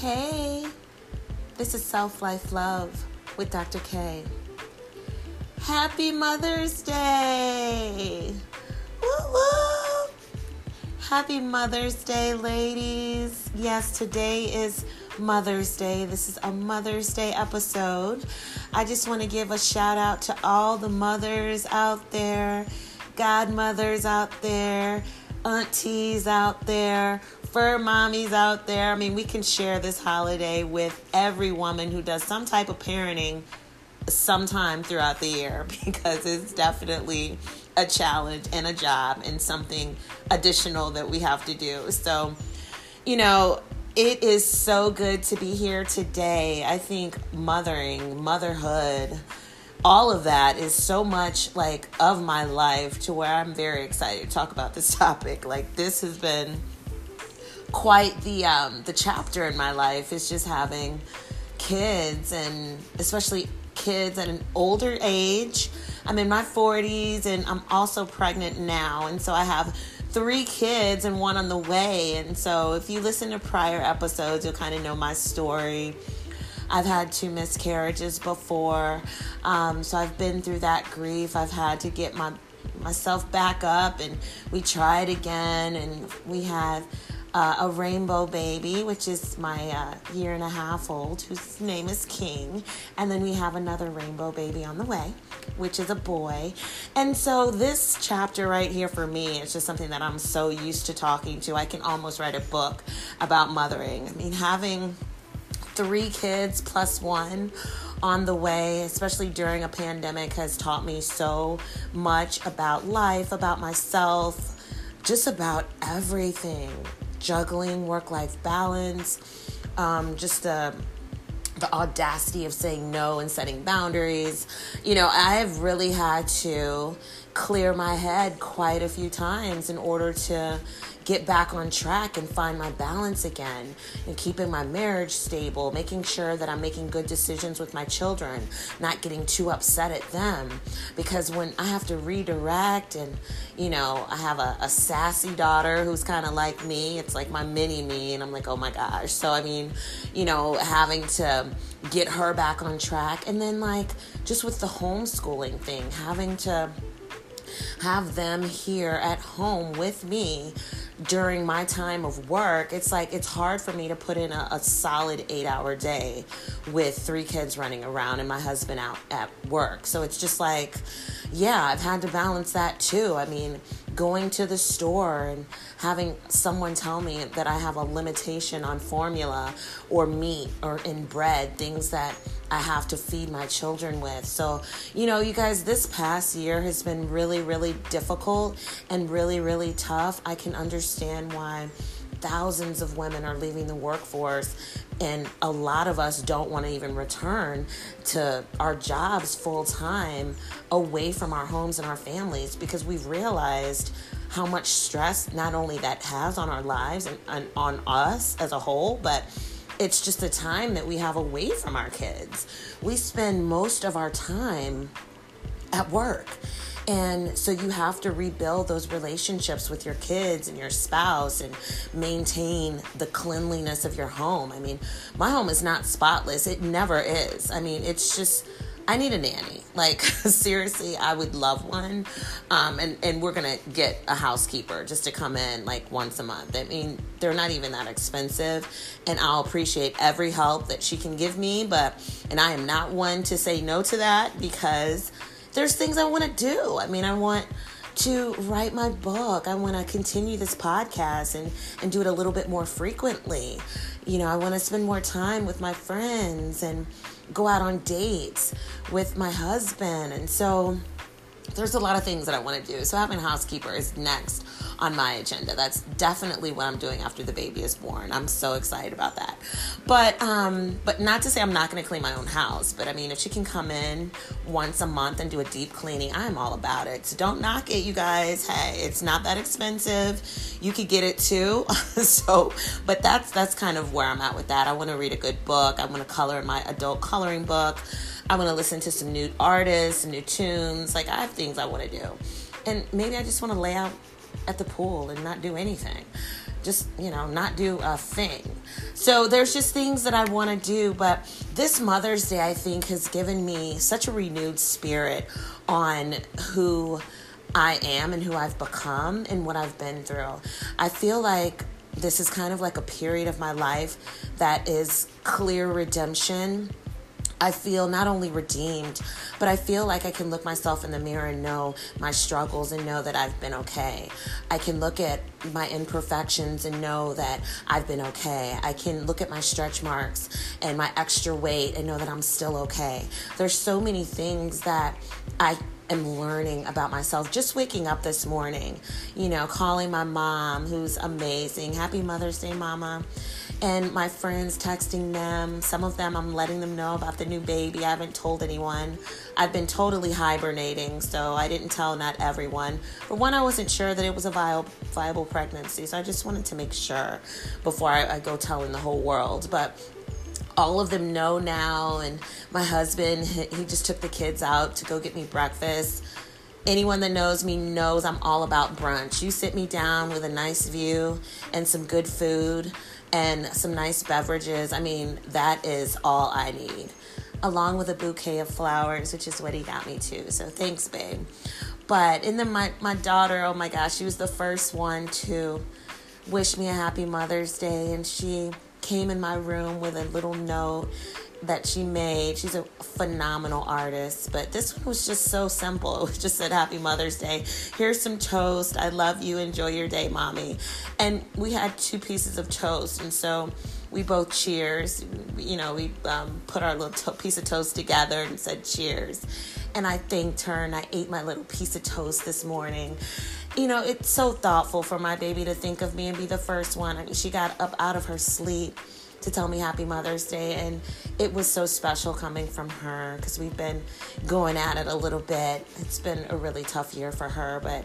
Hey, this is Self Life Love with Dr. K. Happy Mother's Day! Woo woo! Happy Mother's Day, ladies. Yes, today is Mother's Day. This is a Mother's Day episode. I just want to give a shout out to all the mothers out there, godmothers out there, aunties out there, fur mommies out there. I mean, we can share this holiday with every woman who does some type of parenting sometime throughout the year because it's definitely a challenge and a job and something additional that we have to do. So, you know, it is so good to be here today. I think mothering, motherhood, all of that is so much like of my life to where I'm very excited to talk about this topic. Like this has been quite the um, the chapter in my life is just having kids and especially kids at an older age. I'm in my 40s and I'm also pregnant now, and so I have three kids and one on the way. And so if you listen to prior episodes, you'll kind of know my story. I've had two miscarriages before, um, so I've been through that grief. I've had to get my myself back up, and we tried again, and we had uh, a rainbow baby, which is my uh, year and a half old, whose name is King. And then we have another rainbow baby on the way, which is a boy. And so this chapter right here for me is just something that I'm so used to talking to. I can almost write a book about mothering. I mean, having three kids plus one on the way, especially during a pandemic, has taught me so much about life, about myself, just about everything juggling work life balance, um, just the the audacity of saying no and setting boundaries. You know, I've really had to clear my head quite a few times in order to get back on track and find my balance again and keeping my marriage stable, making sure that I'm making good decisions with my children, not getting too upset at them. Because when I have to redirect and, you know, I have a, a sassy daughter who's kind of like me, it's like my mini me, and I'm like, oh my gosh. So, I mean, you know, having to get her back on track. And then, like, just with the homeschooling thing, having to have them here at home with me during my time of work, it's like it's hard for me to put in a, a, solid eight hour day with three kids running around and my husband out at work. So it's just like, yeah, I've had to balance that too. I mean, going to the store and having someone tell me that I have a limitation on formula or meat or in bread, things that I have to feed my children with. So, you know, you guys, this past year has been really, really difficult and really, really tough. I can understand why thousands of women are leaving the workforce and a lot of us don't want to even return to our jobs full time away from our homes and our families because we've realized how much stress not only that has on our lives and, and on us as a whole but it's just the time that we have away from our kids. We spend most of our time at work. And so you have to rebuild those relationships with your kids and your spouse and maintain the cleanliness of your home. I mean, my home is not spotless. It never is. I mean, it's just I need a nanny. Like seriously, I would love one. Um, and and we're gonna get a housekeeper just to come in like once a month. I mean, they're not even that expensive, and I'll appreciate every help that she can give me. But and I am not one to say no to that because there's things I want to do. I mean, I want to write my book. I want to continue this podcast and and do it a little bit more frequently. You know, I want to spend more time with my friends and go out on dates with my husband. And so there's a lot of things that I want to do. So having a housekeeper is next on my agenda. That's definitely what I'm doing after the baby is born. I'm so excited about that. But um but not to say I'm not going to clean my own house, but I mean if she can come in once a month and do a deep cleaning, I'm all about it. So don't knock it, you guys. Hey, it's not that expensive. You could get it too. so, but that's that's kind of where I'm at with that. I want to read a good book. I want to color in my adult coloring book. I want to listen to some new artists, some new tunes. Like I have things I want to do. And maybe I just want to lay out at the pool and not do anything. just, you know, not do a thing. So there's just things that I want to do. But this Mother's Day, I think, has given me such a renewed spirit on who I am and who I've become and what I've been through. I feel like this is kind of like a period of my life that is clear redemption I feel not only redeemed, but I feel like I can look myself in the mirror and know my struggles and know that I've been okay. I can look at my imperfections and know that I've been okay. I can look at my stretch marks and my extra weight and know that I'm still okay. There's so many things that I am learning about myself. Just waking up this morning, you know, calling my mom, who's amazing. Happy Mother's Day, Mama and my friends texting them. Some of them I'm letting them know about the new baby. I haven't told anyone. I've been totally hibernating, so I didn't tell not everyone. For one, I wasn't sure that it was a viable, viable pregnancy, so I just wanted to make sure before I, I go telling the whole world. But all of them know now, and my husband, he just took the kids out to go get me breakfast anyone that knows me knows I'm all about brunch. You sit me down with a nice view and some good food and some nice beverages. I mean, that is all I need, along with a bouquet of flowers, which is what he got me too. So thanks, babe. But and then my my daughter, oh my gosh, she was the first one to wish me a happy Mother's Day, and she came in my room with a little note that she made. She's a phenomenal artist, but this one was just so simple. It just said Happy Mother's Day. Here's some toast. I love you. Enjoy your day, mommy. And we had two pieces of toast, and so we both cheers. You know, we um, put our little to- piece of toast together and said cheers. And I thanked her, and I ate my little piece of toast this morning. You know, it's so thoughtful for my baby to think of me and be the first one. I mean, she got up out of her sleep to tell me Happy Mother's Day. And it was so special coming from her because we've been going at it a little bit. It's been a really tough year for her, but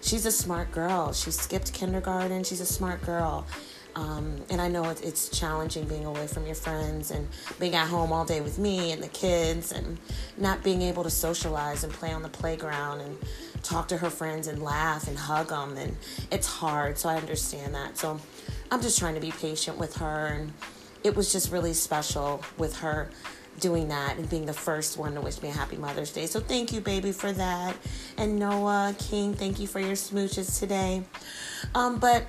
she's a smart girl. She skipped kindergarten, she's a smart girl. Um, and I know it, it's challenging being away from your friends and being at home all day with me and the kids and not being able to socialize and play on the playground and talk to her friends and laugh and hug them. And it's hard, so I understand that. So I'm just trying to be patient with her. And it was just really special with her doing that and being the first one to wish me a happy Mother's Day. So thank you, baby, for that. And Noah King, thank you for your smooches today. Um, but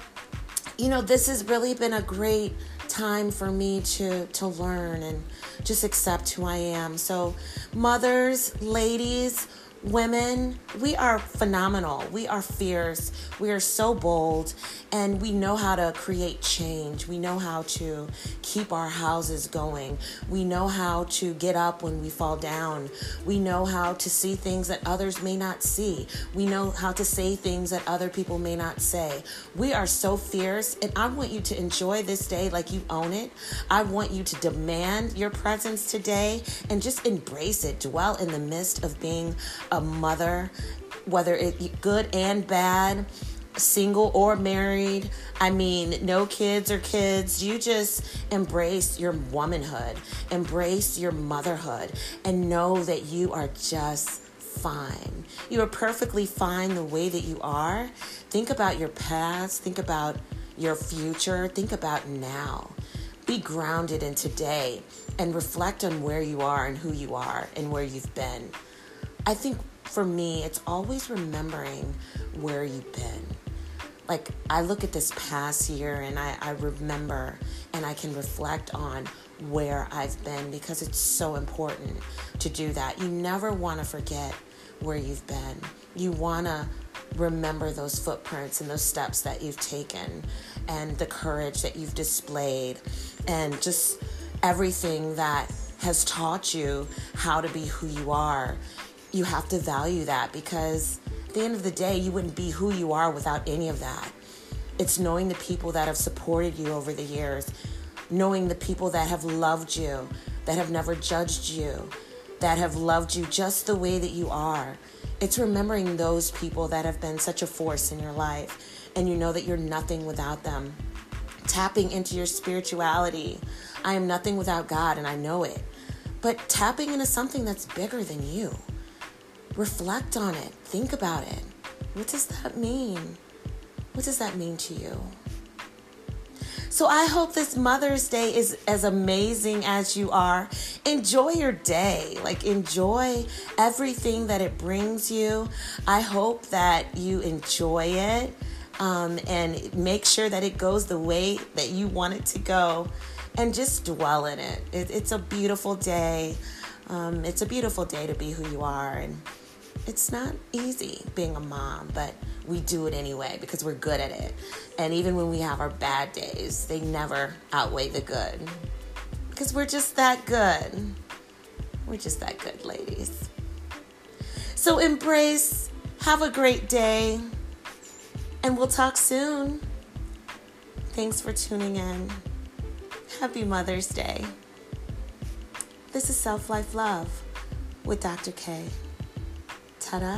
you know, this has really been a great time for me to to learn and just accept who I am. So, mothers, ladies, women, we are phenomenal. We are fierce. We are so bold and we know how to create change. We know how to keep our houses going. We know how to get up when we fall down. We know how to see things that others may not see. We know how to say things that other people may not say. We are so fierce and I want you to enjoy this day like you own it. I want you to demand your presence today and just embrace it. Dwell in the midst of being a mother, whether it good and bad, single or married. I mean, no kids or kids. You just embrace your womanhood, embrace your motherhood, and know that you are just fine. You are perfectly fine the way that you are. Think about your past, think about your future, think about now. Be grounded in today and reflect on where you are and who you are and where you've been. I think for me, it's always remembering where you've been. Like, I look at this past year and I, I remember and I can reflect on where I've been because it's so important to do that. You never want to forget where you've been. You want to remember those footprints and those steps that you've taken and the courage that you've displayed and just everything that has taught you how to be who you are you have to value that because at the end of the day, you wouldn't be who you are without any of that. It's knowing the people that have supported you over the years, knowing the people that have loved you, that have never judged you, that have loved you just the way that you are. It's remembering those people that have been such a force in your life and you know that you're nothing without them. Tapping into your spirituality. I am nothing without God and I know it. But tapping into something that's bigger than you. Reflect on it. Think about it. What does that mean? What does that mean to you? So I hope this Mother's Day is as amazing as you are. Enjoy your day. Like, enjoy everything that it brings you. I hope that you enjoy it um, and make sure that it goes the way that you want it to go and just dwell in it. it it's a beautiful day. Um, it's a beautiful day to be who you are. And it's not easy being a mom, but we do it anyway because we're good at it. And even when we have our bad days, they never outweigh the good because we're just that good. We're just that good, ladies. So embrace, have a great day, and we'll talk soon. Thanks for tuning in. Happy Mother's Day. This is Self Life Love with Dr. K. ထားတာ